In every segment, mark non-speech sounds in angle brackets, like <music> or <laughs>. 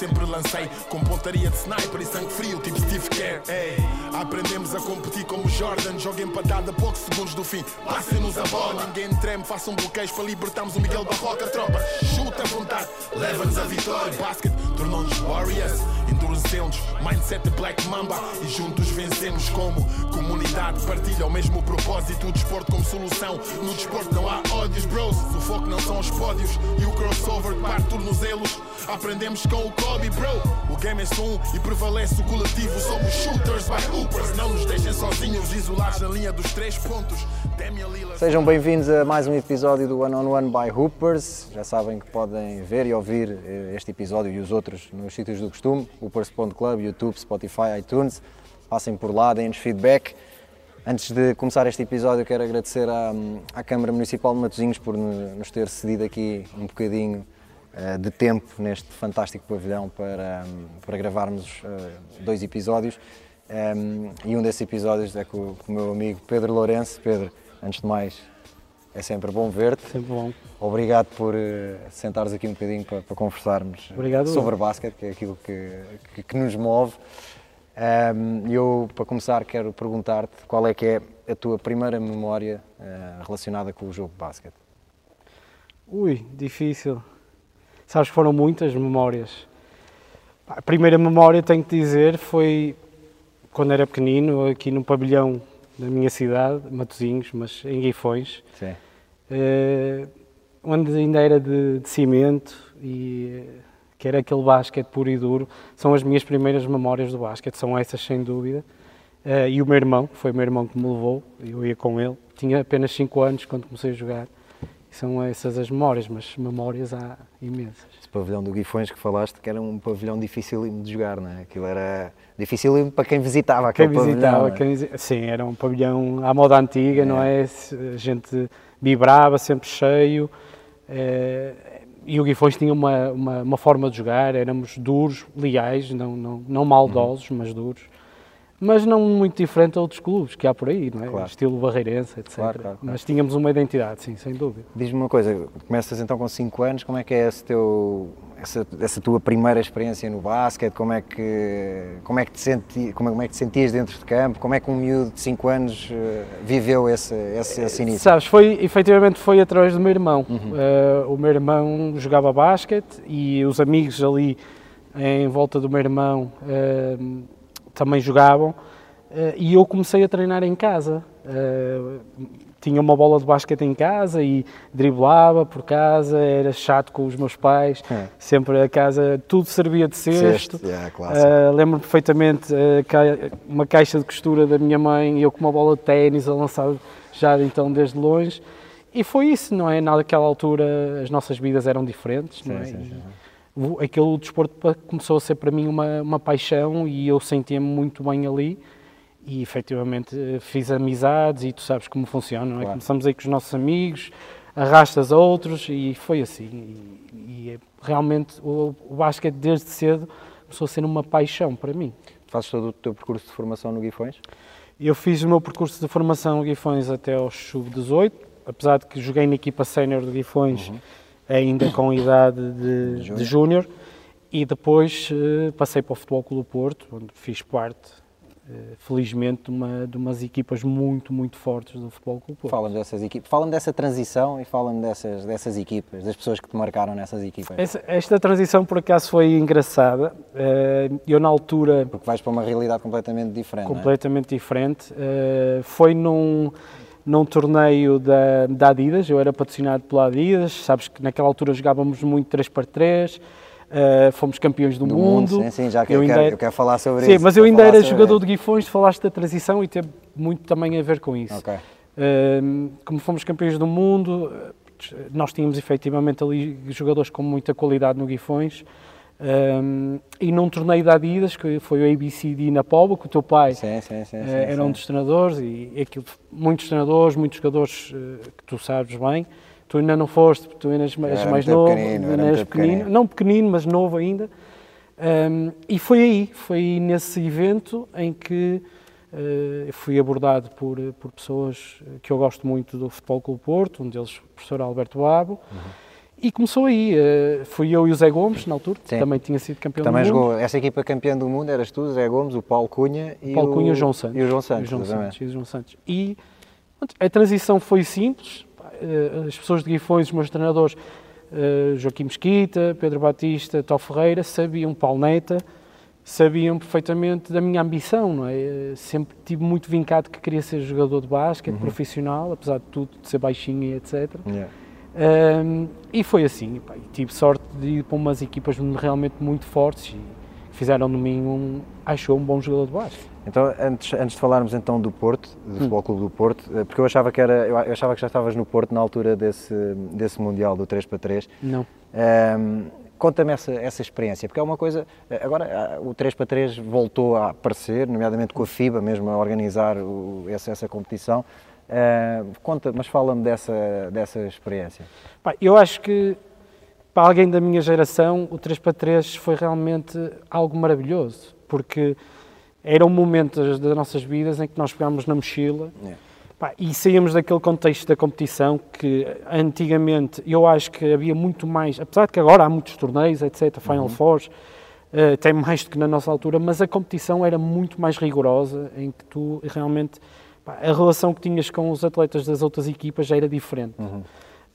sempre lancei com pontaria de sniper e sangue frio, tipo Steve Kerr. Aprendemos a competir como Jordan, joga empatada a poucos segundos do fim. Passem-nos a bola, ninguém treme, façam bloqueios para libertarmos o Miguel Barroca. Tropa, chuta à vontade, leva-nos a vitória. Basket tornou-nos Warriors, endurecemos, mindset Black Mamba e juntos vencemos como comunidade. Partilha o mesmo propósito, o desporto como solução. No desporto não há ódios, bros. O foco não são os pódios e o crossover. Aprendemos com o Kobe, bro. O game é só um e prevalece o coletivo. Somos shooters by hoopers. Não nos deixem sozinhos, isolados na linha dos três pontos. Sejam bem-vindos a mais um episódio do One on One by Hoopers. Já sabem que podem ver e ouvir eh, este episódio e os outros nos sítios do costume: Hoopers.club, YouTube, Spotify, iTunes. Passem por lá, deem-nos feedback. Antes de começar este episódio, quero agradecer à, à Câmara Municipal de Matosinhos por no- nos ter cedido aqui um bocadinho eh, de tempo neste fantástico pavilhão para, hum, para gravarmos eh, dois episódios. Um, e um desses episódios é com, com o meu amigo Pedro Lourenço. Pedro, antes de mais, é sempre bom ver-te. Sempre bom. Obrigado por eh, sentares aqui um bocadinho para, para conversarmos Obrigado. sobre basquete, que é aquilo que, que, que nos move. E eu, para começar, quero perguntar-te qual é que é a tua primeira memória eh, relacionada com o jogo de basquete. Ui, difícil. Sabes que foram muitas memórias. A primeira memória, tenho que dizer, foi quando era pequenino, aqui no pavilhão da minha cidade, Matosinhos, mas em Guifões, eh, onde ainda era de, de cimento e eh, que era aquele basquete puro e duro. São as minhas primeiras memórias do basquete, são essas sem dúvida. Eh, e o meu irmão, foi o meu irmão que me levou, eu ia com ele. Tinha apenas 5 anos quando comecei a jogar. São essas as memórias, mas memórias há imensas. Esse pavilhão do Guifões que falaste, que era um pavilhão dificílimo de jogar, não é? Aquilo era dificílimo para quem visitava Quem aquele visitava, pavilhão. não é? quem sim, era um pavilhão à moda antiga, não É. é? A gente vibrava, sempre cheio. eh, e o Guifões tinha uma, uma, uma forma de jogar, éramos duros, leais, não, não, não maldosos, Uhum. mas duros. Mas não muito diferente a outros clubes que há por aí, não é? Claro. Estilo barreirense, etc. Claro, claro. Mas tínhamos uma identidade, sim, sem dúvida. Diz-me uma coisa, começas então com 5 anos, como é que é esse teu, essa, essa tua primeira experiência no basquete? Como é que, como é que, te, senti, como é, como é que te sentias dentro de campo? Como é que um miúdo de 5 anos eh, viveu esse, esse, esse início? Sabes, foi, efetivamente foi através do meu irmão. Uhum. Eh, o meu irmão jogava basquete e os amigos ali em volta do meu irmão eh, também jogavam. Eh, e eu comecei a treinar em casa. Eh, tinha uma bola de basquete em casa e driblava por casa, era chato com os meus pais, É. sempre a casa, tudo servia de cesto. Cesto, é, clássico. Uh, Lembro-me perfeitamente ca- uma caixa de costura da minha mãe e eu com uma bola de ténis a lançar já então desde longe. E foi isso, não é? Naquela altura as nossas vidas eram diferentes, não é? Sim, sim, sim. Aquele desporto começou a ser para mim uma, uma paixão e eu sentia-me muito bem ali. E efetivamente eh, fiz amizades e tu sabes como funciona, não é? Claro. Começamos aí com os nossos amigos, arrastas a outros e foi assim. E, e, eh, realmente o, o basquete desde cedo começou a ser uma paixão para mim. Fazes todo o teu percurso de formação no Guifões? Eu fiz o meu percurso de formação no Guifões até aos sub-18, apesar de que joguei na equipa sénior do Guifões ainda com idade de, Júnior. de júnior e depois eh, passei para o Futebol Clube Porto, onde fiz parte, eh, felizmente, de, uma, de umas equipas muito, muito fortes do Futebol Clube Porto. Fala-me dessas equipas, fala-me dessa transição e fala-me dessas, dessas equipas, das pessoas que te marcaram nessas equipas. Essa- esta transição, por acaso, foi engraçada. Eh, eu, na altura, Porque vais para uma realidade completamente diferente, é? completamente diferente. Uh, foi num, num torneio da, da Adidas, eu era patrocinado pela Adidas, sabes que naquela altura jogávamos muito 3x3, uh, fomos campeões do, Do mundo. Sim, sim, já que Eu eu, quero, era- eu quero falar sobre Sim, isso. mas eu ainda era jogador isso. de Guifões, falaste da transição e teve muito também a ver com isso. Ok. Uh, como fomos campeões do mundo, uh, nós tínhamos efetivamente ali jogadores com muita qualidade no Guifões. Um, e num torneio da Adidas, que foi o ABCD na Póvoa, que o teu pai Sim, sim, sim. sim, era um dos treinadores e aquilo, muitos treinadores, muitos jogadores eh, que tu sabes bem. Tu ainda não foste, tu ainda és mais, mais novo, pequenino, ainda és pequenino, pequenino. não pequenino, mas novo ainda. Um, e foi aí, foi aí nesse evento em que eh, fui abordado por, por pessoas que eu gosto muito do Futebol Clube Porto, um deles o professor Alberto Abo, Uhum. E começou aí. Uh, fui eu e o Zé Gomes, na altura, Sim. também tinha sido campeão Também do mundo. jogou essa equipa campeã do mundo, eras tu, Zé Gomes, o Paulo Cunha e Paulo o, Cunha o João Santos. E o João Santos, E o João. Santos, e o João Santos. E a transição foi simples. Eh, As pessoas de Guifões, os meus treinadores, eh, Joaquim Mesquita, Pedro Batista, Tó Ferreira, sabiam, Paulo Neta, sabiam perfeitamente da minha ambição, não é? Sempre tive muito vincado que queria ser jogador de basquete, Uhum. profissional, apesar de tudo, de ser baixinho e etc. Yeah. Um, e foi assim, pá, e tive sorte de ir para umas equipas realmente muito fortes e fizeram de mim um, acho eu, um bom jogador de basquete. Então, antes, antes de falarmos então do Porto, do Hum. Futebol Clube do Porto, eh, porque eu achava que era, eu achava que já estavas no Porto na altura desse, desse Mundial do 3 para 3. Não. Ahm, Conta-me essa, essa experiência, porque é uma coisa. eh, Agora, ah, o 3 para 3 voltou a aparecer, nomeadamente com a FIBA, mesmo a organizar o- essa, essa competição. Ah, conta, mas fala-me dessa, dessa experiência. Pá, eu acho que para alguém da minha geração o 3 para 3 foi realmente algo maravilhoso, porque era um momento das, nossas vidas em que nós pegámos na mochila Yeah. pá, e saíamos daquele contexto da competição que antigamente eu acho que havia muito mais, apesar de que agora há muitos torneios, etc., Final Fours, eh, até mais do que na nossa altura, mas a competição era muito mais rigorosa, em que tu realmente, a relação que tinhas com os atletas das outras equipas já era diferente.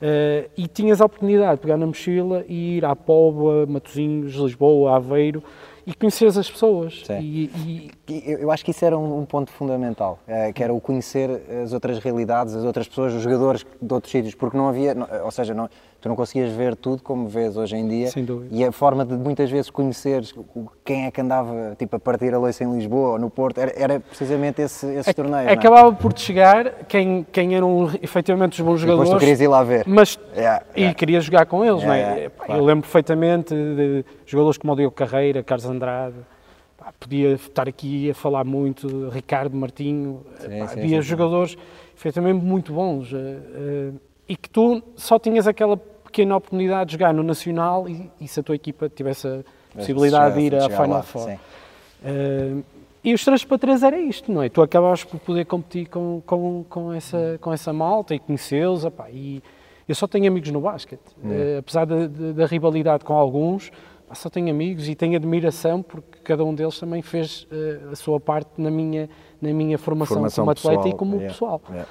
Eh, e tinhas a oportunidade de pegar na mochila e ir à Póvoa, Matosinhos, Lisboa, Aveiro e conheceres as pessoas. E, e- Eu acho que isso era um, ponto fundamental, eh, que era o conhecer as outras realidades, as outras pessoas, os jogadores de outros sítios, porque não havia, ou seja, não, tu não conseguias ver tudo como vês hoje em dia. Sem dúvida. E a forma de muitas vezes conheceres quem é que andava tipo, a partir a leiça em Lisboa ou no Porto, era, era precisamente esse, esses torneios. não é? acabava por te chegar quem, quem eram efetivamente os bons E jogadores. tu querias ir lá ver. Mas, Yeah, e yeah. queria jogar com eles, Yeah, não é? Pá, claro. Eu lembro perfeitamente de jogadores como o Diogo Carreira, Carlos Andrade, pá, podia estar aqui a falar muito, Ricardo Martinho, Sim, pá, sim, havia sim, sim. jogadores efetivamente muito bons eh, eh, e que tu só tinhas aquela pequena oportunidade de jogar no Nacional e, e se a tua equipa tivesse a possibilidade de ir à Final lá, Four. Uh, e os 3 para 3 era isto, não é? Tu acabavas por poder competir com, com, com, essa, com essa malta e conhecê-los. E eu só tenho amigos no basquete. Uh, apesar da- da- da rivalidade com alguns, só tenho amigos e tenho admiração porque cada um deles também fez uh, a sua parte na minha, na minha formação, Formação como atleta pessoal, e como yeah, pessoal. yeah.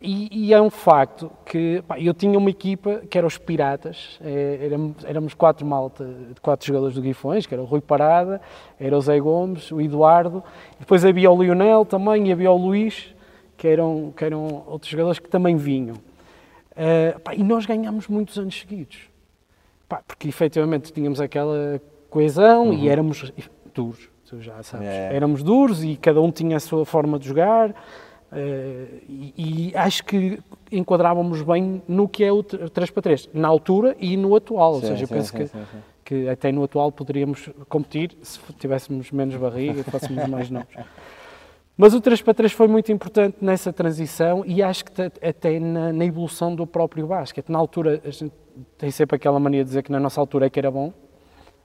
E, E, é um facto que pá, eu tinha uma equipa que era os Piratas, eh, éramos, éramos quatro malta, quatro jogadores do Guifões, que era o Rui Parada, era o Zé Gomes, o Eduardo, depois havia o Lionel também e havia o Luís, que eram, que eram outros jogadores que também vinham. Eh, pá, e nós ganhámos muitos anos seguidos, Pá, porque efetivamente tínhamos aquela coesão e éramos duros, tu já sabes. É. Éramos duros e cada um tinha a sua forma de jogar. Eh, e, e acho que enquadrávamos bem no que é o 3 para 3, na altura e no atual. Ou Sim, seja, eu penso sim, que, sim, que até no atual poderíamos competir se tivéssemos menos barriga e fôssemos mais novos. Mas o 3 para 3 foi muito importante nessa transição e acho que até na, na evolução do próprio basquete. Na altura, a gente tem sempre aquela mania de dizer que na nossa altura é que era bom,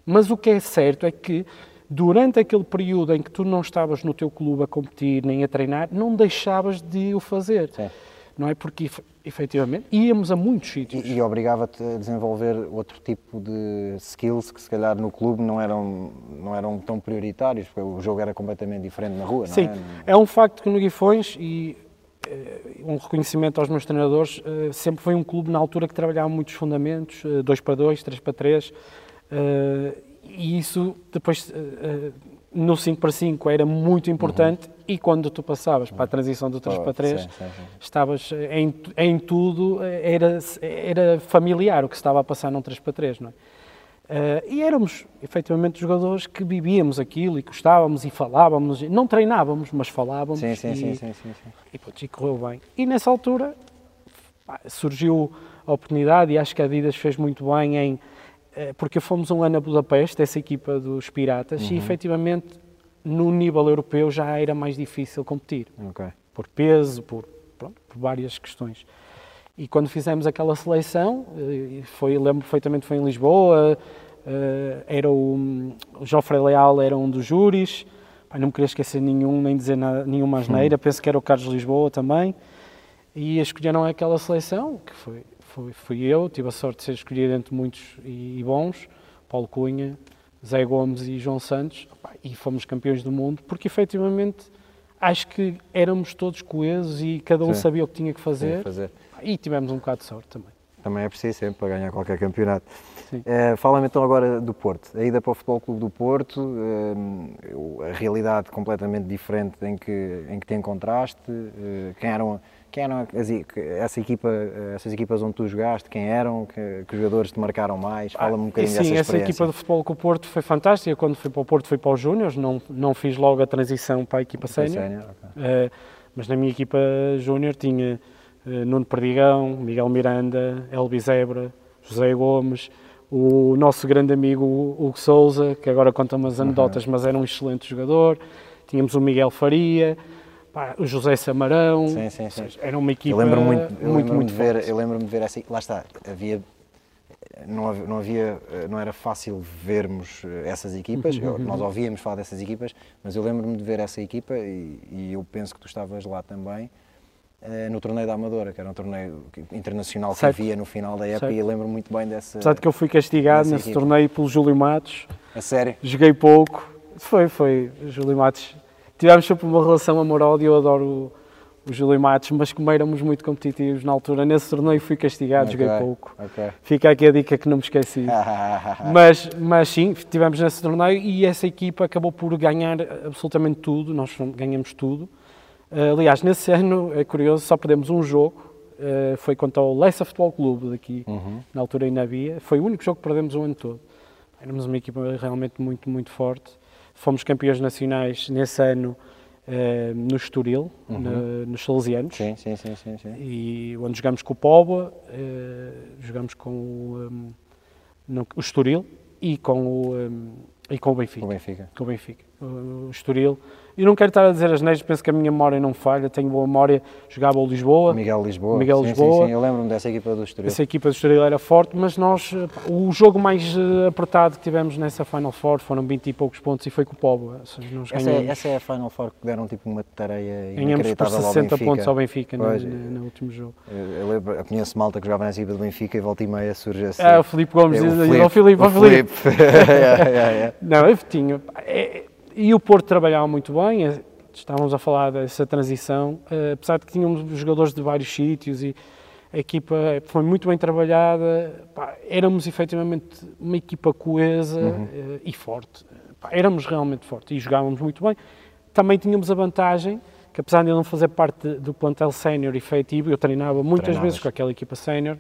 mas o que é certo é que durante aquele período em que tu não estavas no teu clube a competir nem a treinar, não deixavas de o fazer. Sim. Não é? Porque, efe- efetivamente, íamos a muitos sítios. E, e obrigava-te a desenvolver outro tipo de skills que se calhar no clube não eram, não eram tão prioritários, porque o jogo era completamente diferente na rua, Sim, não é? é um facto que no Guifões, e eh, um reconhecimento aos meus treinadores, eh, sempre foi um clube na altura que trabalhava muitos fundamentos, 2 para 2, 3 para 3, e isso depois eh, eh, no 5 para 5 era muito importante e quando tu passavas para a transição do 3 Oh, para 3, sim, sim, sim. estavas em, em tudo, eh, era, era familiar o que estava a passar num 3 para 3, não é? Eh, e éramos, efetivamente, jogadores que vivíamos aquilo e gostávamos e falávamos, não treinávamos, mas falávamos. Sim, sim, e, sim, sim, sim. E, putz, e correu bem. E nessa altura pá, surgiu a oportunidade e acho que a Adidas fez muito bem em. Eh, Porque fomos um ano a Budapeste, essa equipa dos Piratas, Uhum. e efetivamente no nível europeu já era mais difícil competir Ok. por peso, por, pronto, por várias questões. E quando fizemos aquela seleção, eh, foi, lembro perfeitamente, foi em Lisboa, eh, era o, o Joffrey Leal era um dos júris, Pá, não me queria esquecer nenhum, nem dizer nada, nenhuma asneira, penso que era o Carlos Lisboa também, e escolheram aquela seleção, que foi, fui, fui eu, tive a sorte de ser escolhido entre muitos e, e bons, Paulo Cunha, Zé Gomes e João Santos, e fomos campeões do mundo, porque efetivamente acho que éramos todos coesos e cada um Sim. sabia o que tinha que fazer, fazer. e tivemos um bocado de sorte também. Também é preciso sempre para ganhar qualquer campeonato. Eh, Fala-me então agora do Porto. A ida para o Futebol Clube do Porto, eh, a realidade completamente diferente em que, em que te encontraste, eh, quem eram, quem eram essa equipa, essas equipas onde tu jogaste, quem eram, que, que jogadores te marcaram mais? Fala-me um Ah, bocadinho e dessa sim, essa equipa do futebol com o Porto foi fantástica. Quando fui para o Porto, fui para os Júniors, não, não fiz logo a transição para a equipa sénior. sénior, ok. Eh, mas na minha equipa Júnior tinha eh, Nuno Perdigão, Miguel Miranda, Elbi Zebra, José Gomes, o nosso grande amigo Hugo Souza, que agora conta umas anedotas, mas era um excelente jogador. Tínhamos o Miguel Faria, pá, o José Samarão. Sim, sim, sim. seja, Era uma equipa Eu lembro muito, eu muito, muito de ver, eu lembro-me de ver essa, lá está, havia não havia, não havia, não era fácil vermos eh, essas equipas, eu- nós ouvíamos falar dessas equipas, mas eu lembro-me de ver essa equipa e, e eu penso que tu estavas lá também eh, no torneio da Amadora, que era um torneio que- internacional que Certo. havia no final da época Certo. e eu lembro muito bem dessa, Apesar de que eu fui castigado nesse equipa. torneio pelo Júlio Matos, a sério. joguei pouco. Foi, foi, o Júlio Matos. Tivemos sempre uma relação amorosa e eu adoro o, o Júlio Matos, mas como éramos muito competitivos na altura, nesse torneio fui castigado, joguei Ok, pouco. ok. Fica aqui a dica que não me esqueci. <laughs> Mas, mas sim, estivemos nesse torneio e essa equipa acabou por ganhar absolutamente tudo, nós ganhamos tudo. Eh, aliás, nesse ano, é curioso, só perdemos um jogo, eh, foi contra o Leicester Futebol Clube daqui, Uhum. na altura ainda havia, foi o único jogo que perdemos o ano todo. Éramos uma equipa realmente muito, muito forte. Fomos campeões nacionais nesse ano eh, no Estoril, na- nos Salesianos Sim, sim, sim, sim, sim. e onde jogamos com o Póvoa, eh, jogamos com o, um, no- o Estoril e com o, um, e com o Benfica. O Benfica. Com o Benfica. O, o Estoril. E não quero estar a dizer as neiras, penso que a minha memória não falha, tenho boa memória. Jogava o Lisboa, Miguel Lisboa. Miguel sim, Lisboa. Sim, sim, eu lembro-me dessa equipa do Estoril. essa equipa do Estoril era forte, mas nós, eh, o jogo mais eh, apertado que tivemos nessa Final Four foram 20 e poucos pontos e foi com o Póvoa. Nós Essa é, essa é a Final Four que deram tipo uma tareia ganhamos por inacreditável ao 60 Benfica. pontos ao Benfica no, Pois, no- no último jogo. Eu, eu eu conheço malta que jogava nessa equipa do Benfica e volta e meia surge assim. Ah, o Filipe Gomes É, diz aí, ó Filipe, ó Filipe. É, é, é. Não, eu tinha. é, E o Porto trabalhava muito bem, é, estávamos a falar dessa transição, eh, apesar de que tínhamos jogadores de vários sítios e a equipa foi muito bem trabalhada, pá, éramos efetivamente uma equipa coesa eh, e forte. Pá, éramos realmente fortes e jogávamos muito bem. Também tínhamos a vantagem que, apesar de eu não fazer parte do plantel sénior efetivo, eu treinava muitas Treinavas. vezes com aquela equipa sénior.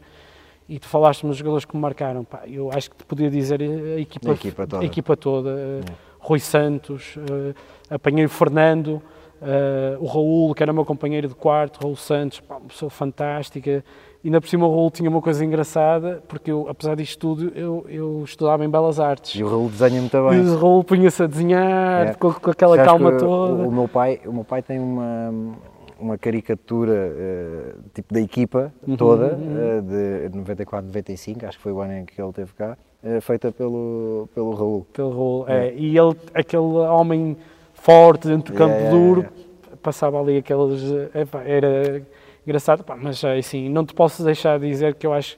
E tu falaste nos jogadores que me marcaram, pá, eu acho que te podia dizer a equipa, A equipa toda. a equipa toda, eh, Rui Santos, eh, apanhei o Fernando, eh, o Raul, que era meu companheiro de quarto, Raul Santos, pá, uma pessoa fantástica. E ainda por cima o Raul tinha uma coisa engraçada, porque eu, apesar disto tudo, eu, eu estudava em Belas Artes. E o Raul desenha muito bem. E o Raul punha-se a desenhar, É. com, com aquela Sabes calma que o- toda. O, meu pai, o meu pai tem uma, uma caricatura eh, tipo da equipa Uhum, toda, eh, de 94, 95, acho que foi o ano em que ele teve cá, eh, feita pelo, pelo Raul. pelo Raul. É, e ele, aquele homem forte dentro do campo É, é, duro, é. passava ali aqueles. era engraçado, pá, mas é assim, não te posso deixar de dizer que eu acho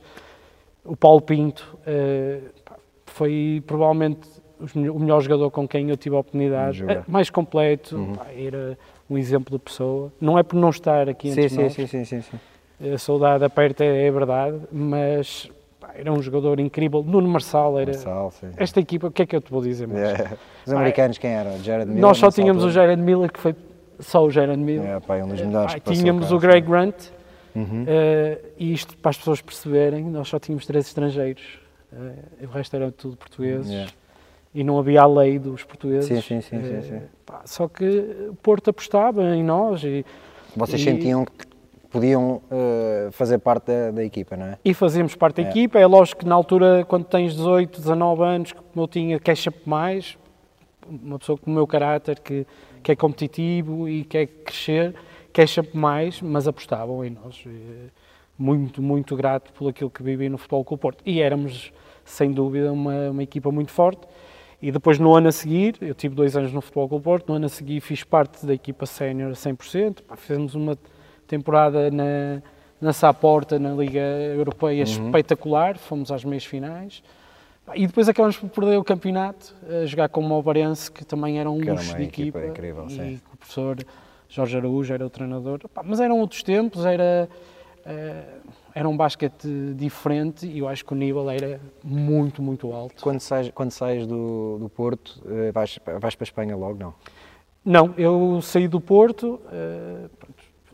o Paulo Pinto eh, pá, foi provavelmente o melhor jogador com quem eu tive a oportunidade, eh, mais completo, Uhum. pá, era um exemplo de pessoa. Não é por não estar aqui entre sim, nós, sim, sim, sim, sim. a saudade aperta é verdade, mas era um jogador incrível. Nuno Marçal era. Marçal. Esta equipa, o que é que eu te vou dizer mais? É. Os americanos quem eram? Jared Miller? Nós só tínhamos o? Jared Miller, que foi só o Jared Miller. É, pá, é um dos melhores passou tínhamos o Greg. Grant, Uhum. eh, e isto para as pessoas perceberem, nós só tínhamos três estrangeiros. Eh, o resto eram tudo portugueses. Yeah. E não havia a lei dos portugueses. Sim, sim, sim, sim, Eh, sim. pá, só que o Porto apostava em nós e, Vocês E- sentiam que podiam eh, fazer parte da, da equipa, não é? e fazíamos parte da É. equipa. É lógico que na altura, quando tens 18, 19 anos, como eu tinha, sempre mais. Uma pessoa com o meu caráter, que, que é competitivo e quer crescer, sempre mais, mas apostavam em nós. Eh, Muito, muito grato por aquilo que vivi no Futebol Clube Porto. E éramos, sem dúvida, uma, uma equipa muito forte. E depois, no ano a seguir, eu tive dois anos no Futebol Clube Porto, no ano a seguir fiz parte da equipa sénior a 100%. Pá, fizemos uma temporada na, na Saporta, na Liga Europeia, espetacular, fomos às meias finais. E depois acabamos por perder o campeonato, a jogar com o Mobarense, que também era um Que era luxo uma de equipa equipa. incrível, e sim. o professor Jorge Araújo era o treinador. Mas eram outros tempos, era, eh, era um basquete diferente e eu acho que o nível era muito, muito alto. Quando sais, quando sais do, do Porto, eh, vais, vais para a Espanha logo, não? Não, eu saí do Porto, eh,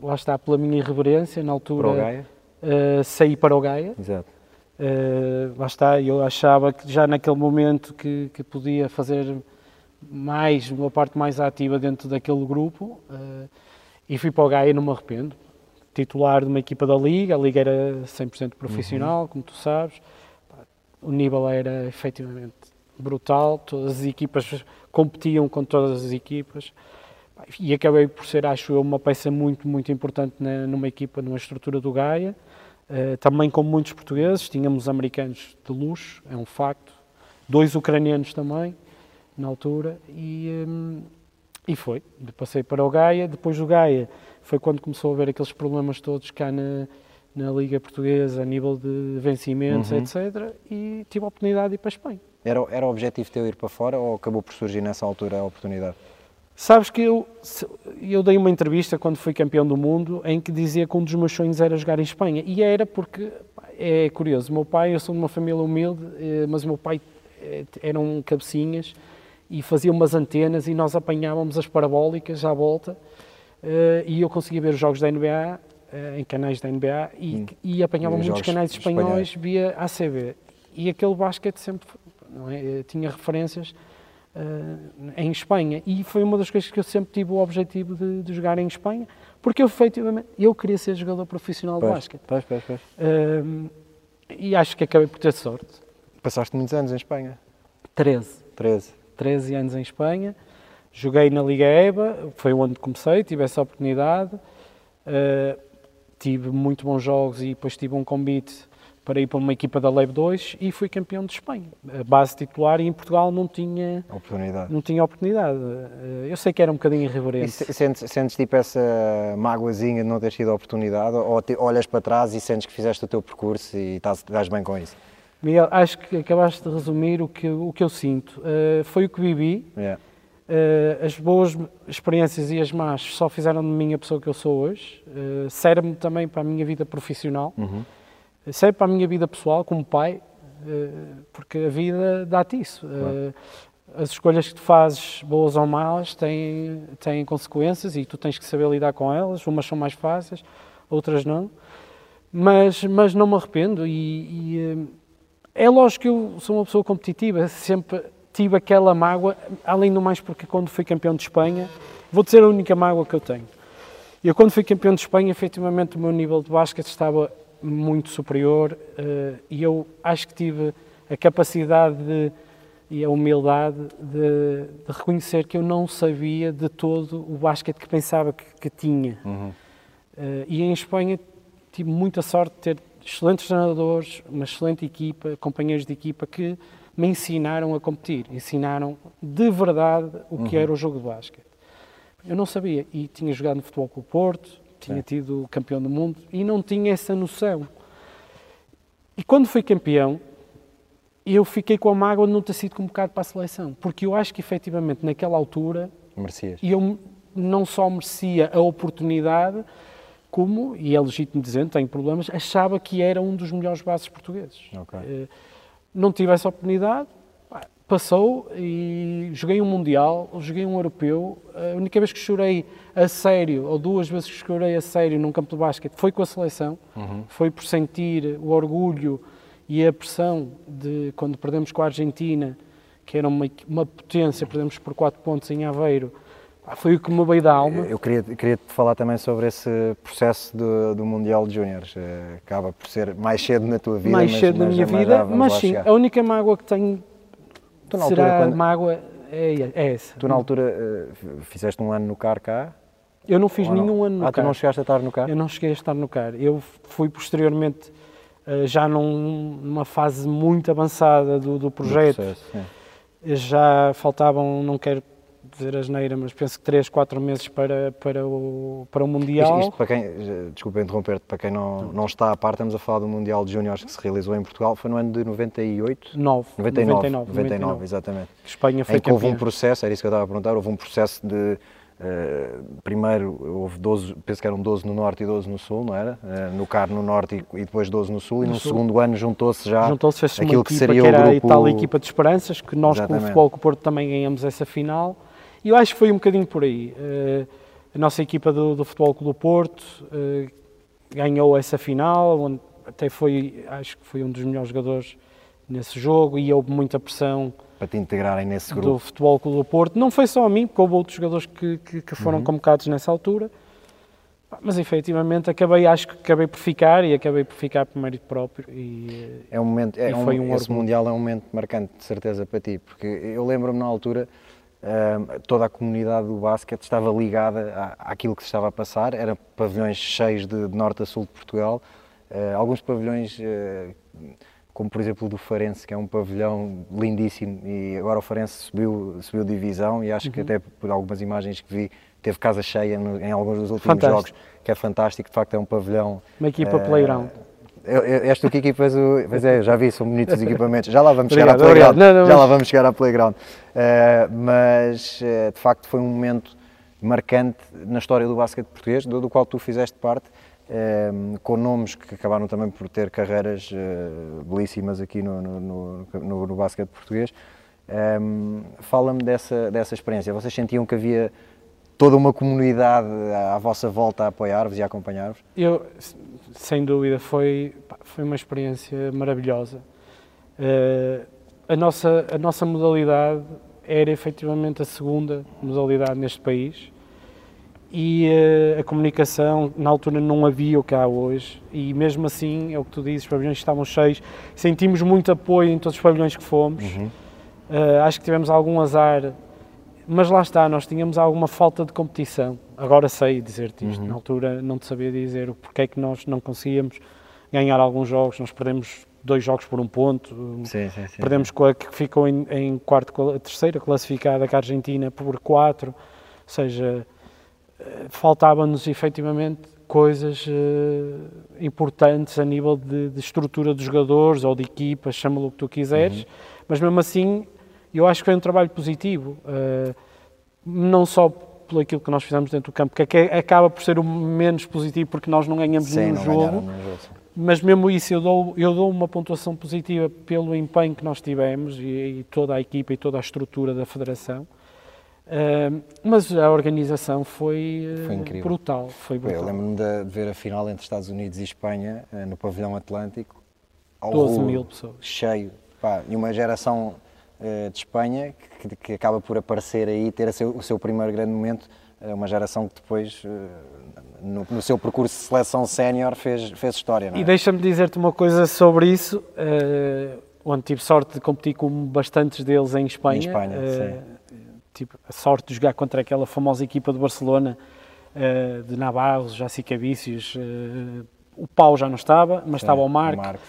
lá está pela minha irreverência, na altura Para o Gaia? eh, saí para o Gaia. Exato. Uh, lá está, eu achava que já naquele momento que, que podia fazer mais, uma parte mais ativa dentro daquele grupo uh, e fui para o Gaia e não me arrependo. Titular de uma equipa da Liga, a Liga era 100% profissional, como tu sabes, o nível era efetivamente brutal, todas as equipas competiam com todas as equipas e acabei por ser, acho eu, uma peça muito, muito importante na- numa equipa, numa estrutura do Gaia. Uh, também com muitos portugueses, tínhamos americanos de luxo, é um facto, dois ucranianos também, na altura, e, hum, e foi. Passei para o Gaia, depois do Gaia foi quando começou a haver aqueles problemas todos cá na, na Liga Portuguesa, a nível de vencimentos, Uhum. etc. E tive a oportunidade de ir para a Espanha. Era, era o objetivo teu ir para fora ou acabou por surgir nessa altura a oportunidade? Sabes que eu, eu dei uma entrevista quando fui campeão do mundo em que dizia que um dos meus sonhos era jogar em Espanha. E era porque, é curioso, meu pai, eu sou de uma família humilde, eh, mas o meu pai eh, eram cabecinhas e fazia umas antenas e nós apanhávamos as parabólicas à volta eh, e eu conseguia ver os jogos da NBA em canais da NBA e, Hum. e apanhava E os muitos canais espanhóis espanhóis. via ACB. E aquele basquete sempre não é, tinha referências eh, em Espanha e foi uma das coisas que eu sempre tive o objetivo de, de jogar em Espanha porque eu efetivamente eu queria ser jogador profissional de Pois, basquete pois, pois, pois. Ahm, e acho que acabei por ter sorte Passaste muitos anos em Espanha? 13 13. 13 anos em Espanha joguei na Liga EBA foi onde comecei tive essa oportunidade Ah, tive muito bons jogos e depois tive um convite para ir para uma equipa da Leve 2 e fui campeão de Espanha a base titular e em Portugal não tinha Oportunidade. não tinha oportunidade. Eh, Eu sei que era um bocadinho E irreverente. se- sentes, sentes tipo essa mágoazinha de não ter tido a oportunidade ou te- olhas para trás e sentes que fizeste o teu percurso e estás, estás bem com isso? Miguel, acho que acabaste de resumir o que, o que eu sinto. Eh, foi o que vivi. Yeah. Eh, as boas experiências e as más só fizeram de mim a pessoa que eu sou hoje. Uh, serve-me também para a minha vida profissional. Uhum. Serve para a minha vida pessoal, como pai, eh, porque a vida dá-te isso. Eh, as escolhas que tu fazes, boas ou más, têm, têm consequências e tu tens que saber lidar com elas. Umas são mais fáceis, outras não. Mas, mas não me arrependo e, e, eh, é lógico que eu sou uma pessoa competitiva, sempre tive aquela mágoa, além do mais porque quando fui campeão de Espanha, vou dizer a única mágoa que eu tenho. Eu quando fui campeão de Espanha, efetivamente o meu nível de basquete estava muito superior eh, e eu acho que tive a capacidade de, e a humildade de, de reconhecer que eu não sabia de todo o basquete que pensava que, que tinha. Uhum. Eh, e em Espanha tive muita sorte de ter excelentes treinadores, uma excelente equipa, companheiros de equipa que me ensinaram a competir, ensinaram de verdade o que Uhum. era o jogo de basquete. Eu não sabia e tinha jogado no Futebol Clube Porto, tinha Sim. tido campeão do mundo e não tinha essa noção. E quando fui campeão, eu fiquei com a mágoa de não ter sido convocado para a seleção, porque eu acho que efetivamente naquela altura Merecias. e eu não só merecia a oportunidade, como, e é legítimo dizendo, tenho problemas, achava que era um dos melhores bases portugueses. Ok. Eh, Não tive essa oportunidade, passou e joguei um Mundial, joguei um Europeu. A única vez que chorei a sério, ou duas vezes que chorei a sério num campo de basquete, foi com a seleção. Uhum. Foi por sentir o orgulho e a pressão de quando perdemos com a Argentina, que era uma, uma potência, perdemos por 4 pontos em Aveiro. Foi o que me veio da alma. Eu queria, queria te falar também sobre esse processo do, do Mundial de Júniores. Eh, Acaba por ser mais cedo na tua vida. mais mas- cedo na mas- minha mas vida, mas sim, a única mágoa que tenho Tu na será altura, quando- mágoa é, é essa. Tu na altura eh, fizeste um ano no CAR cá? Eu não fiz ou não? nenhum ano no Ah, tu CAR. não chegaste a estar no CAR? Eu não cheguei a estar no CAR. Eu fui posteriormente, eh, já num- numa fase muito avançada do, do projeto, processo, sim. já faltavam, não quero dizer a geneira, mas penso que 3, 4 meses para, para, o, para o Mundial. Isto, isto para quem, desculpa interromper-te, para quem não, não está a par, estamos a falar do Mundial de Júniores que se realizou em Portugal, foi no ano de 98? 9, 99, 99, 99, 99 exatamente. Espanha foi em que houve um processo, era isso que eu estava a perguntar, houve um processo de Uh, primeiro houve 12, penso que eram 12 no Norte e 12 no Sul, não era? Uh, no CAR no Norte e, e, depois 12 no Sul, no e no sul. segundo ano juntou-se já juntou-se aquilo que seria que era o grupo... a tal equipa de esperanças, que nós Exatamente. com o Futebol com o Porto também ganhamos essa final, e eu acho que foi um bocadinho por aí. Uh, a nossa equipa do, do Futebol Clube do Porto ganhou essa final, onde até foi, acho que foi um dos melhores jogadores nesse jogo, e houve muita pressão para te integrarem nesse grupo? Do Futebol Clube do Porto. Não foi só a mim, porque houve outros jogadores que, que, que foram uhum. convocados nessa altura. Mas efetivamente acabei, acho que acabei por ficar e acabei por ficar por mérito próprio. E, é um momento, é um, foi um esse orgulho. Mundial é um momento marcante, de certeza, para ti, porque eu lembro-me na altura. Toda a comunidade do basquete estava ligada à, àquilo que se estava a passar, eram pavilhões cheios de, de norte a sul de Portugal, uh, alguns pavilhões uh, como por exemplo o do Farense, que é um pavilhão lindíssimo e agora o Farense subiu, subiu divisão e acho uhum. que até por algumas imagens que vi teve casa cheia no, em alguns dos últimos fantástico. jogos, que é fantástico, de facto é um pavilhão... Uma equipa uh, playground. És tu que equipas o... Pois é, já vi, são bonitos os equipamentos. Já lá vamos chegar à playground. Não, não, já lá vamos chegar à playground. Uh, mas, uh, de facto, foi um momento marcante na história do basquete português, do, do qual tu fizeste parte Ehm, com nomes que acabaram também por ter carreiras uh, belíssimas aqui no, no, no, no basquete português. Um, ehm, Fala-me dessa, dessa experiência. Vocês sentiam que havia toda uma comunidade à, à vossa volta a apoiar-vos e a acompanhar-vos? Eu, sem dúvida, foi, foi uma experiência maravilhosa. Uh, a, nossa, a nossa modalidade era efetivamente a segunda modalidade neste país e uh, a comunicação na altura não havia o que há hoje e mesmo assim é o que tu dizes, os pavilhões estavam cheios, sentimos muito apoio em todos os pavilhões que fomos, uhum. uh, acho que tivemos algum azar, mas lá está, nós tínhamos alguma falta de competição, agora sei dizer-te isto, uhum. na altura não te sabia dizer o porquê é que nós não conseguíamos ganhar alguns jogos, nós perdemos dois jogos por um ponto, sim, sim, sim, perdemos com a que ficou em, em quarto, a terceira classificada, que a Argentina, por quatro, ou seja, faltavam-nos efetivamente coisas uh, importantes a nível de, de, estrutura dos jogadores ou de equipas, chama-lo o que tu quiseres, uhum. mas mesmo assim eu acho que foi um trabalho positivo, uh, não só pelo aquilo que nós fizemos dentro do campo, que é acaba por ser o menos positivo porque nós não ganhamos sim, nenhum jogo, jogo mas mesmo isso eu dou, eu dou uma pontuação positiva pelo empenho que nós tivemos e, e toda a equipa e toda a estrutura da federação. Uh, mas a organização foi, uh, foi brutal. Foi brutal. Eu lembro-me de, ver a final entre Estados Unidos e Espanha uh, no pavilhão Atlântico. 12 mil pessoas. Cheio. Pá, e uma geração de Espanha que, que, acaba por aparecer aí, ter seu, o seu primeiro grande momento. uma geração que depois, no, no, seu percurso de seleção sénior, fez, fez história. É? E deixa-me dizer-te uma coisa sobre isso. onde tive sorte de competir com bastantes deles em Espanha. Em Espanha, sim tipo, a sorte de jogar contra aquela famosa equipa de Barcelona, uh, de Navarro, Jacica Vícios. Uh, o Pau já não estava, mas sim, estava o Marco. O Marco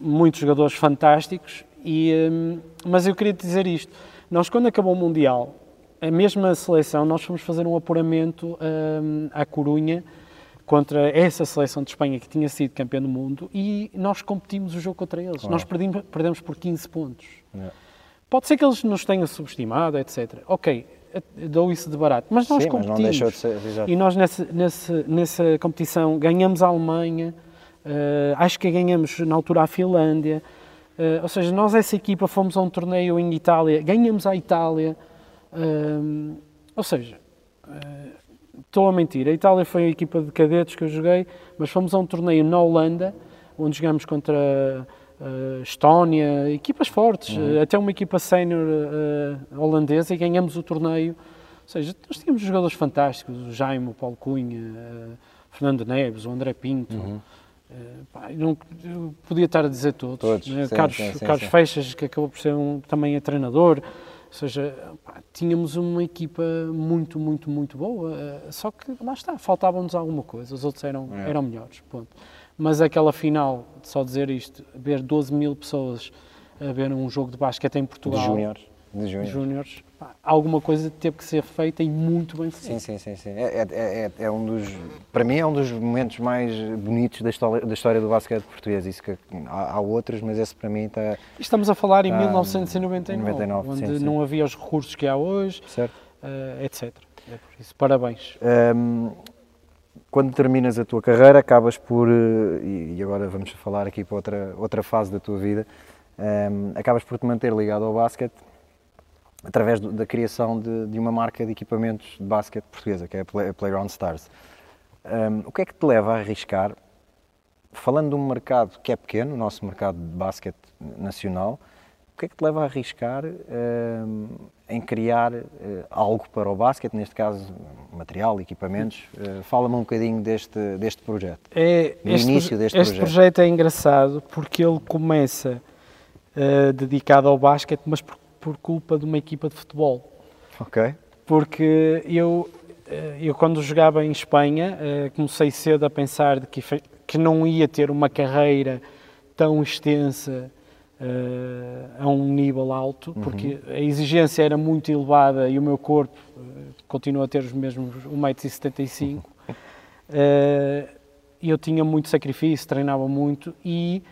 muitos jogadores fantásticos. E, um, eh, mas eu queria dizer isto: nós, quando acabou o Mundial, a mesma seleção, nós fomos fazer um apuramento um, à Corunha contra essa seleção de Espanha que tinha sido campeã do mundo e nós competimos o jogo contra eles. Nós perdemos, perdemos por 15 pontos. Yeah. Pode ser que eles nos tenham subestimado, etc. Ok, dou isso de barato. Mas nós Sim, competimos. Mas ser, e nós nessa, nessa, nessa competição ganhamos a Alemanha, uh, acho que ganhamos na altura a Finlândia. Uh, ou seja, nós essa equipa fomos a um torneio em Itália, ganhamos a Itália. Uh, ou seja, estou a mentir, a Itália foi a equipa de cadetes que eu joguei, mas fomos a um torneio na Holanda, onde jogamos contra uh, Estónia, equipas fortes, uhum. uh, até uma equipa sénior uh, holandesa e ganhamos o torneio. Ou seja, nós tínhamos jogadores fantásticos, o Jaime, o Paulo Cunha, Fernando Neves, o André Pinto. Uhum. Pá, não, podia estar a dizer todos. todos né? sim, Carlos, sim, sim, Carlos Feixas, que acabou por ser um, também é treinador. Ou seja, pá, tínhamos uma equipa muito, muito, muito boa. Só que lá está, faltava-nos alguma coisa. Os outros eram, é. eram melhores. Ponto. Mas aquela final, só dizer isto, ver 12 mil pessoas a ver um jogo de basquete em Portugal. De. De júniores. alguma coisa teve que ser feita e muito bem feita. Sim, sim, sim, sim. É, é- é- é um dos, para mim é um dos momentos mais bonitos da história, da história do basquete português. Isso que há, há outros, mas esse para mim está Estamos a falar em Ah, 1999, 99, onde sim, sim. não havia os recursos que há hoje, certo. eh, etc. É por isso, parabéns. Hum, quando terminas a tua carreira, acabas por, eh, e agora vamos falar aqui para outra, outra fase da tua vida, hum, acabas por te manter ligado ao basquete através do- da criação de, de uma marca de equipamentos de basquete portuguesa, que é a Play- a Playground Stars. Hum, o que é que te leva a arriscar, falando de um mercado que é pequeno, o nosso mercado de basquete nacional, o que é que te leva a arriscar hum, em criar eh, algo para o basquete, neste caso material, equipamentos? Eh, Fala-me um bocadinho deste, deste projeto. É, No este, início deste este projeto. projeto é engraçado porque ele começa eh, dedicado ao basquete, mas por, por culpa de uma equipa de futebol. Ok? Porque eu, eh, eu quando jogava em Espanha, eh, comecei cedo a pensar de que, que não ia ter uma carreira tão extensa eh, a um nível alto, porque a exigência era muito elevada e o meu corpo continua a ter os mesmos 1,75m. Eh, eu tinha muito sacrifício, treinava muito e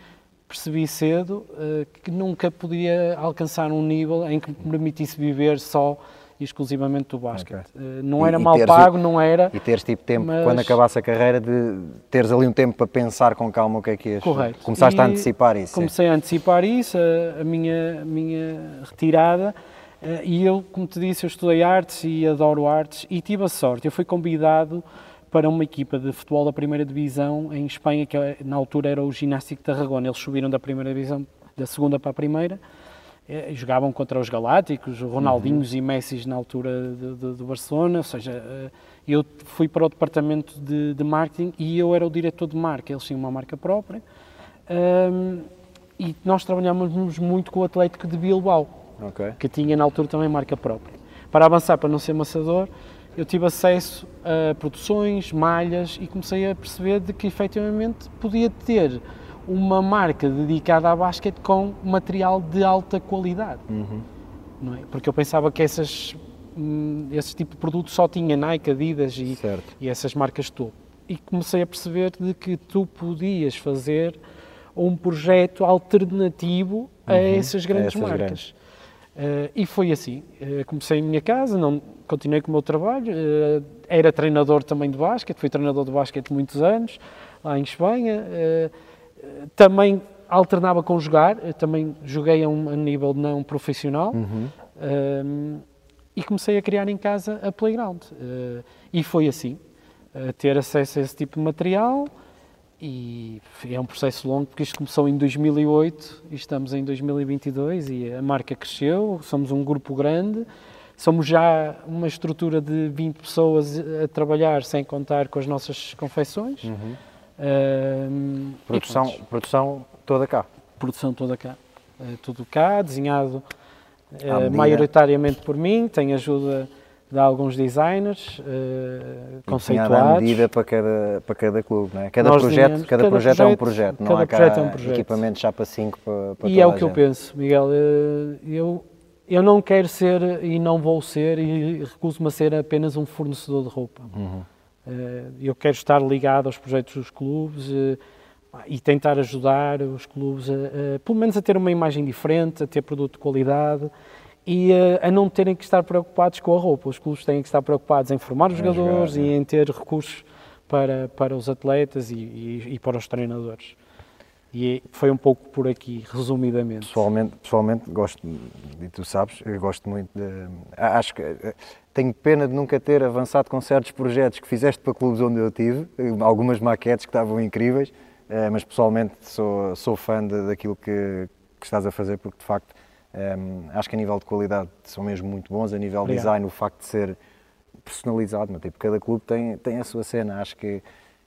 percebi cedo eh, que nunca podia alcançar um nível em que me permitisse viver só e exclusivamente do basquete. Eh, não E- era e mal pago, não era. E teres tipo tempo, Mas- quando acabasse a carreira, de teres ali um tempo para pensar com calma o que é que ias. Correto. Começaste a E antecipar isso. sim. Comecei a antecipar isso, a, a minha, a minha retirada. eh, E eu, como te disse, eu estudei artes e adoro artes e tive a sorte. Eu fui convidado para uma equipa de futebol da primeira divisão em Espanha, que na altura era o Ginástico Tarragona. Eles subiram da primeira divisão, da segunda para a primeira. eh, Jogavam contra os Galácticos, Ronaldinhos e Messi na altura de- de- do Barcelona. Ou seja, eh, eu fui para o departamento de, de marketing e eu era o diretor de marca. Eles tinham uma marca própria. Ahm, e nós trabalhávamos muito com o Atlético de Bilbao, Ok. que tinha na altura também marca própria. Para avançar, para não ser maçador, eu tive acesso a produções, malhas e comecei a perceber de que efetivamente podia ter uma marca dedicada a basquete com material de alta qualidade. Não é? Porque eu pensava que essas, hum, esse tipo de produto só tinha Nike, Adidas e, e essas marcas topo. E comecei a perceber de que tu podias fazer um projeto alternativo a essas grandes essas marcas. grandes. Eh, e foi assim. Eh, comecei em minha casa, não, continuei com o meu trabalho. eh, era treinador também de basquete, fui treinador de basquete muitos anos, lá em Espanha. também alternava com jogar, também joguei a um a nível não profissional. eh, e comecei a criar em casa a Playground. E foi assim, ter acesso a esse tipo de material. E é um processo longo, porque isto começou em 2008 e estamos em 2022 e a marca cresceu, somos um grupo grande, somos já uma estrutura de 20 pessoas a trabalhar, sem contar com as nossas confecções. Ahm, e Produção, produção toda cá. produção toda cá. Eh, tudo cá, desenhado medida. maioritariamente por mim, tem ajuda de alguns designers à conceituados. medida para cada, para cada clube, não é? Cada, projeto, cada, cada projeto é um projeto- projeto, não cada há cá projeto é um projeto. equipamento chapa 5 para, para E é o que eu penso, Miguel. eh, Eu, eu não quero ser e não vou ser e recuso-me a ser apenas um fornecedor de roupa. Uhum. Eh, Eu quero estar ligado aos projetos dos clubes eh, e tentar ajudar os clubes, a, a, pelo menos a ter uma imagem diferente, a ter produto de qualidade e a, a não terem que estar preocupados com a roupa. Os clubes têm que estar preocupados em formar os jogadores jogar, e é. em ter recursos para, para os atletas e, e- e para os treinadores. E foi um pouco por aqui, resumidamente. Pessoalmente, pessoalmente gosto, e tu sabes, eu gosto muito de. Acho que eh, tenho pena de nunca ter avançado com certos projetos que fizeste para clubes onde eu tive, eh, algumas maquetes que estavam incríveis, mas pessoalmente sou, sou fã de- daquilo que, que estás a fazer, porque de facto eh, acho que a nível de qualidade são mesmo muito bons, a nível de design, o facto de ser personalizado, não tipo, cada clube tem, tem a sua cena, acho que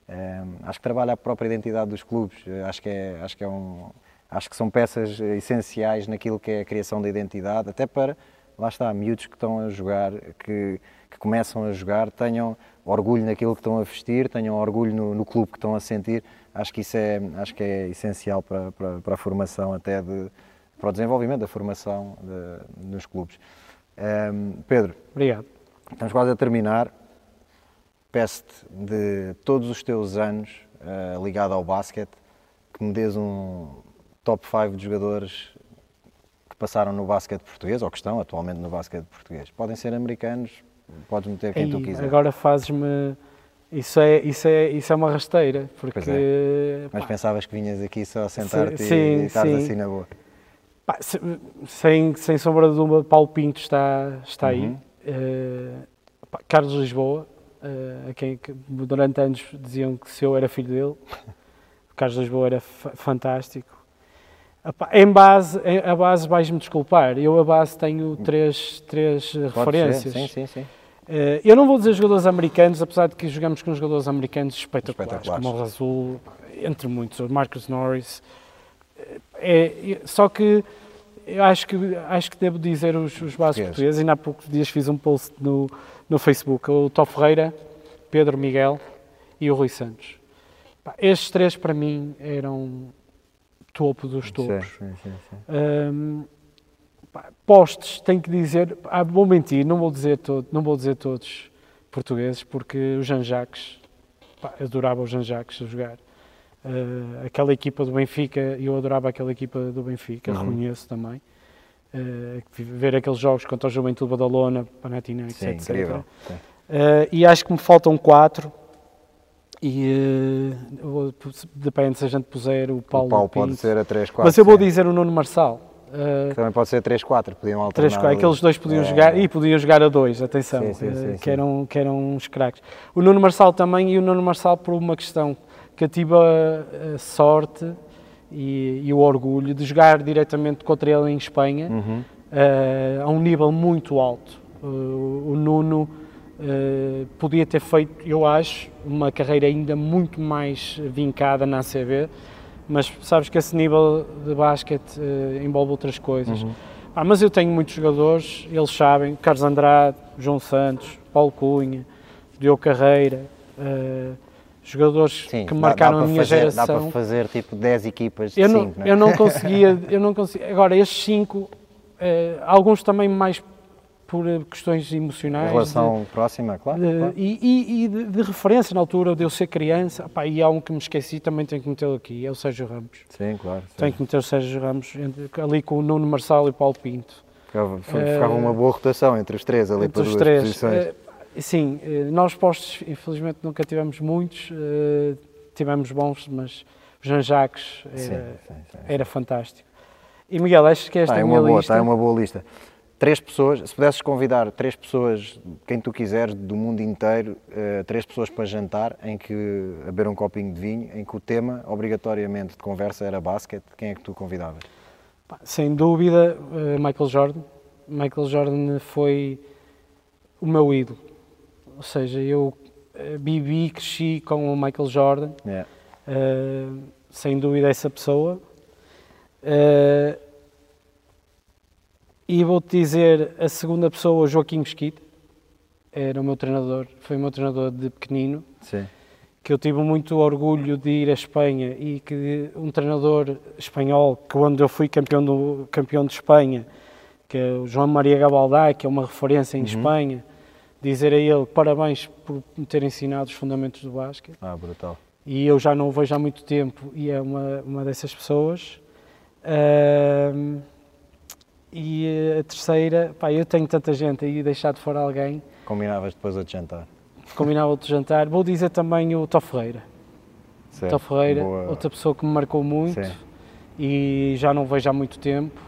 eh, acho que trabalha a própria identidade dos clubes, eh, acho que é, acho que é um, acho que são peças eh, essenciais naquilo que é a criação da identidade, até para, lá está, miúdos que estão a jogar, que, que começam a jogar, tenham orgulho naquilo que estão a vestir, tenham orgulho no, no clube que estão a sentir, acho que isso é, acho que é essencial para, para, para a formação até de, para o desenvolvimento da formação de, nos clubes. Um, Pedro, Obrigado. estamos quase a terminar. Peço-te de todos os teus anos uh, ligado ao basquete que me dês um top 5 de jogadores que passaram no basquete português ou que estão atualmente no basquete português. Podem ser americanos, podes meter quem Ei, tu quiser. Agora fazes-me. Isso é, isso, é, isso é uma rasteira, porque. É. Mas pá, pensavas que vinhas aqui só a sentar-te e, e sim. assim na boa. Sem, sem sombra de dúvida, Paulo Pinto está, está aí. Uhum. Eh, pá, Carlos Lisboa, eh, a quem que durante anos diziam que se eu era filho dele. O <laughs> Carlos Lisboa era fa- fantástico. Epá, Em base, em- a base vais-me desculpar, eu a base tenho três, três Pode ser, referências. Sim, sim, sim. Eh, eu não vou dizer jogadores americanos, apesar de que jogamos com jogadores americanos espetaculares, Espetaculares. como o Razul, entre muitos, o Marcus Norris. É, só que eu acho que, acho que devo dizer os, os bases Portugueses. portugueses. Ainda há poucos dias fiz um post no, no Facebook. O Tó Ferreira, Pedro Miguel e o Rui Santos. Estes três, para mim, eram topo dos topos. Sim, sim, sim, pá, postes, tenho que dizer, ah, vou mentir, não vou dizer, todo, não vou dizer todos portugueses, porque o Jean Jacques, pá, adorava o Jean Jacques a jogar. Uh, aquela equipa do Benfica, eu adorava aquela equipa do Benfica, Uhum. reconheço também. Uh, ver aqueles jogos contra o Juventude Badalona, Panathinaikos, Sim, etc. incrível. Sim. Uh, e acho que me faltam quatro. E uh, depende se a gente puser o Paulo, o Paulo Pinto. pode ser a 3, 4. Mas eu vou dizer o Nuno Marçal. Uh, Também pode ser 3, 4, podiam alternar. Três, quatro. ali. aqueles dois podiam É, jogar e podiam jogar a dois, atenção, Sim, sim, eh, sim, que, sim. Eram, que eram uns craques. O Nuno Marçal também, e o Nuno Marçal por uma questão que eu tive a, a sorte e, e o orgulho de jogar diretamente contra ele em Espanha, Uhum. eh, a um nível muito alto. Eh, o Nuno eh, podia ter feito, eu acho, uma carreira ainda muito mais vincada na ACB, mas sabes que esse nível de basquete envolve outras coisas. Uhum. Ah, mas eu tenho muitos jogadores, eles sabem, Carlos Andrade, João Santos, Paulo Cunha, Diogo Carreira, jogadores Sim, que dá- marcaram dá a para minha fazer, geração. Dá para fazer tipo 10 equipas de Eu não, 5, não é? eu não <laughs> conseguia, eu não conseguia. Agora, estes cinco, eh, alguns também mais por eh, questões Em emocionais. relação próxima, claro. de- de- claro. E, e- e de, de referência na altura de eu ser criança, pá, e há um que me esqueci, também tenho que metê-lo aqui, é o Sérgio Ramos. Sim, claro. sim. Tenho que meter o Sérgio Ramos ali com o Nuno Marçal e o Paulo Pinto. Ficava, Eh, ficava uma boa rotação entre os três ali Entre para os duas três. posições. Eh, sim, eh, nós postos, infelizmente, nunca tivemos muitos, eh, tivemos bons, mas o Jean Jacques era, Sim, sim, sim. era fantástico. E Miguel, acho que esta Tá, é é uma boa, lista. tá, é uma boa lista. Três pessoas, se pudesses convidar três pessoas, quem tu quiseres, do mundo inteiro, eh, três pessoas para jantar, em que, a beber um copinho de vinho, em que o tema, obrigatoriamente, de conversa era basquete, quem é que tu convidavas? Sem dúvida, eh, Michael Jordan. Michael Jordan foi o meu ídolo. Ou seja, eu eh, vivi e cresci com o Michael Jordan. É. Eh, sem dúvida essa pessoa. Eh, e vou-te dizer a segunda pessoa, o Joaquim Mesquita. Era o meu treinador, foi o meu treinador de pequenino. Sim. que eu tive muito orgulho de ir à Espanha e que um treinador espanhol, que quando eu fui campeão, do, campeão de Espanha, que é o João Maria Gabaldá, que é uma referência em Espanha, dizer a ele parabéns por me ter ensinado os fundamentos do basquete. Ah, brutal. E eu já não o vejo há muito tempo e é uma, uma dessas pessoas. Ahm, e a terceira, pá, eu tenho tanta gente aí, deixar de fora alguém, Combinavas depois a de jantar. combinar outro jantar. Vou dizer também o Tó Ferreira. Certo. Tó Ferreira, Boa. outra pessoa que me marcou muito Sim. e já não vejo há muito tempo.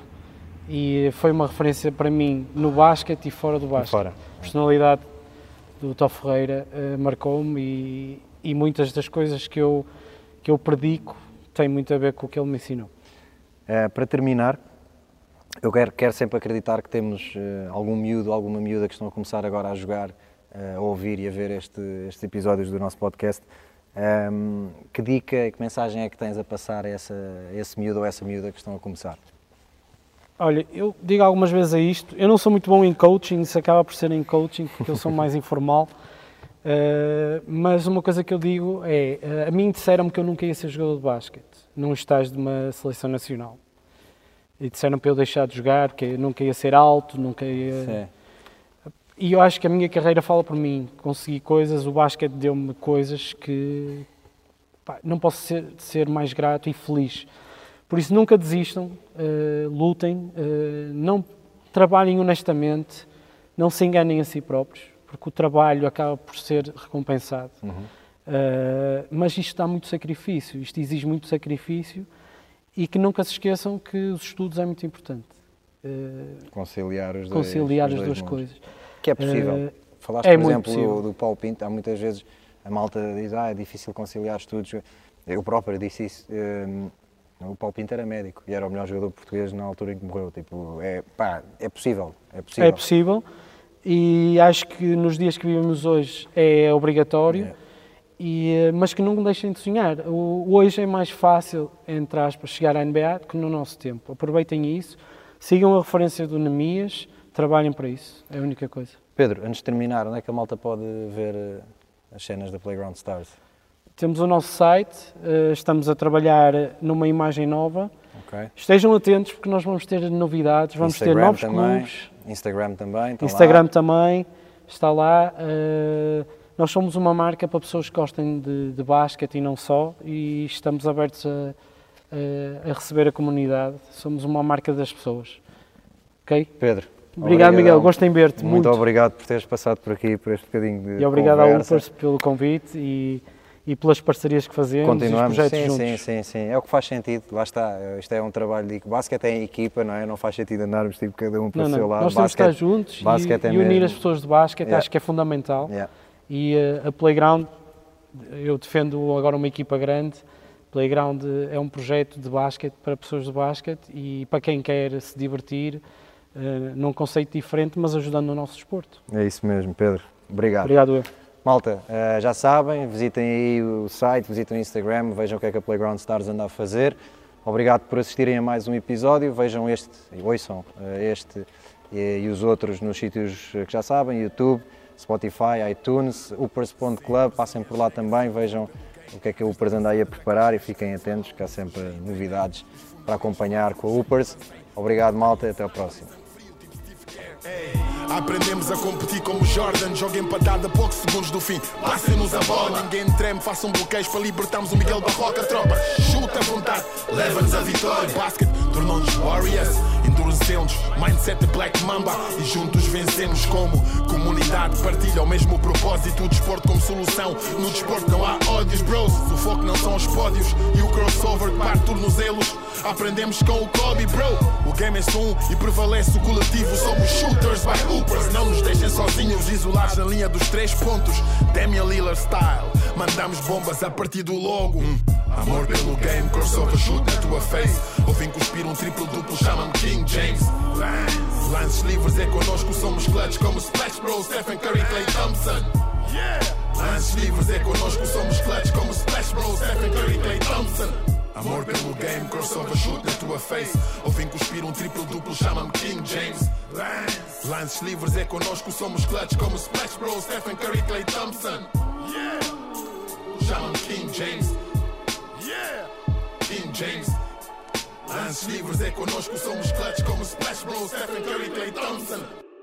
E foi uma referência para mim no basquete e fora do basquete. Fora. A personalidade do Tó Ferreira eh, marcou-me e, e muitas das coisas que eu, que eu predico têm muito a ver com o que ele me ensinou. Eh, para terminar, eu quero, quero sempre acreditar que temos eh, algum miúdo, alguma miúda que estão a começar agora a jogar, a ouvir e a ver este- estes episódios do nosso podcast. Ahm, que dica e que mensagem é que tens a passar a, essa, a esse miúdo ou essa miúda que estão a começar? Olha, eu digo algumas vezes a isto, eu não sou muito bom em coaching, isso acaba por ser em coaching, porque eu sou mais <laughs> informal, eh, mas uma coisa que eu digo é, eh, a mim disseram-me que eu nunca ia ser jogador de basquete, num estágio de uma seleção nacional. e disseram para eu deixar de jogar, porque eu nunca ia ser alto, nunca ia... Sim. E eu acho que a minha carreira fala por mim. Consegui coisas, o basquete deu-me coisas que pá, não posso ser, ser, mais grato e feliz. Por isso, nunca desistam, uh, lutem, uh, não trabalhem honestamente, não se enganem a si próprios, porque o trabalho acaba por ser recompensado. Uhum. Uh, mas isto dá muito sacrifício, isto exige muito sacrifício e que nunca se esqueçam que os estudos é muito importante. conciliar os conciliar dois, as duas coisas. Que é possível. Falaste, é por exemplo, do, do Paulo Pinto, há muitas vezes a malta diz ah, é difícil conciliar estudos. Eu próprio disse isso. O Paulo Pinto era médico e era o melhor jogador português na altura em que morreu. Tipo, é, pá, é possível, é possível. É possível e acho que nos dias que vivemos hoje é obrigatório, é. E, mas que não deixem de sonhar. O, hoje é mais fácil, entre aspas, chegar à NBA do que no nosso tempo. Aproveitem isso, sigam a referência do Nemias, trabalhem para isso, é a única coisa. Pedro, antes de terminar, onde é que a malta pode ver eh, as cenas da Playground Stars? Temos o nosso site, eh, estamos a trabalhar numa imagem nova. Okay. Estejam atentos porque nós vamos ter novidades, vamos Instagram ter novos também. clubes. Instagram também. Instagram lá. também está lá. Uh, nós somos uma marca para pessoas que gostem de, de basquete e não só, e estamos abertos a, a, a receber a comunidade. Somos uma marca das pessoas. Ok? Pedro, Obrigado, Miguel. Gostei de ver-te muito. Muito obrigado por teres passado por aqui, por este bocadinho de E obrigado conversa. ao Upers pelo convite e, e pelas parcerias que fazemos Continuamos, e os projetos sim, juntos. sim, sim, sim. É o que faz sentido. Lá está. Isto é um trabalho de basquete é em equipa, não é? Não faz sentido andarmos tipo cada um para não, o seu lado. Nós temos que estar juntos e, é e, unir as pessoas de basquete. Yeah. Acho que é fundamental. Yeah. E uh, a Playground, eu defendo agora uma equipa grande. Playground é um projeto de basquete para pessoas de basquete e para quem quer se divertir uh, num conceito diferente, mas ajudando no nosso desporto. É isso mesmo, Pedro. Obrigado. Obrigado, eu. Malta, uh, já sabem, visitem aí o site, visitem o Instagram, vejam o que é que a Playground Stars anda a fazer. Obrigado por assistirem a mais um episódio. Vejam este, ouçam uh, este e, e, os outros nos sítios que já sabem, YouTube, Spotify, iTunes, Upers.club, passem por lá também, vejam o que é que a Upers anda aí a preparar e fiquem atentos que há sempre novidades para acompanhar com a Upers. Obrigado malta e até o próximo. Aprendemos a competir como Jordan, joga empatada a poucos segundos do fim. Passem-nos a bola, ninguém treme, façam bloqueios para libertarmos o Miguel Barroca. Tropa, chuta à vontade, leva-nos a vitória. Basket tornou-nos Warriors, endurecemos, mindset Black Mamba e juntos vencemos como comunidade. Partilha o mesmo propósito, o desporto como solução. No desporto não há ódios, bros. O foco não são os pódios e o crossover que parte tornozelos. Aprendemos com o Kobe, bro. O game é um e prevalece o coletivo. Somos shooters by hoopers. Não nos deixem sozinhos, isolados na linha dos três pontos. Damian Lillard style. Mandamos bombas a partir do logo. Hum. Amor pelo game, crossover shoot na tua face. Ouvem cuspir um triplo duplo, chama-me King James. Lances livres é connosco, somos clutch como Splash Bros, Stephen Curry, Clay Thompson. Yeah. Lances livres é connosco, somos clutch como Splash Bros, Stephen Curry, Clay Thompson. Amor pelo game, crossover shoot na tua face. Ouvem cuspir um triplo duplo, chama-me King James. Lance. Lances livres é connosco, somos clutch como Splash Bros, Stephen Curry, Clay Thompson. Yeah. Chama-me King James. Yeah. King James. Lances livres é connosco, somos clutch como Splash Bros, Stephen Curry, Clay Thompson.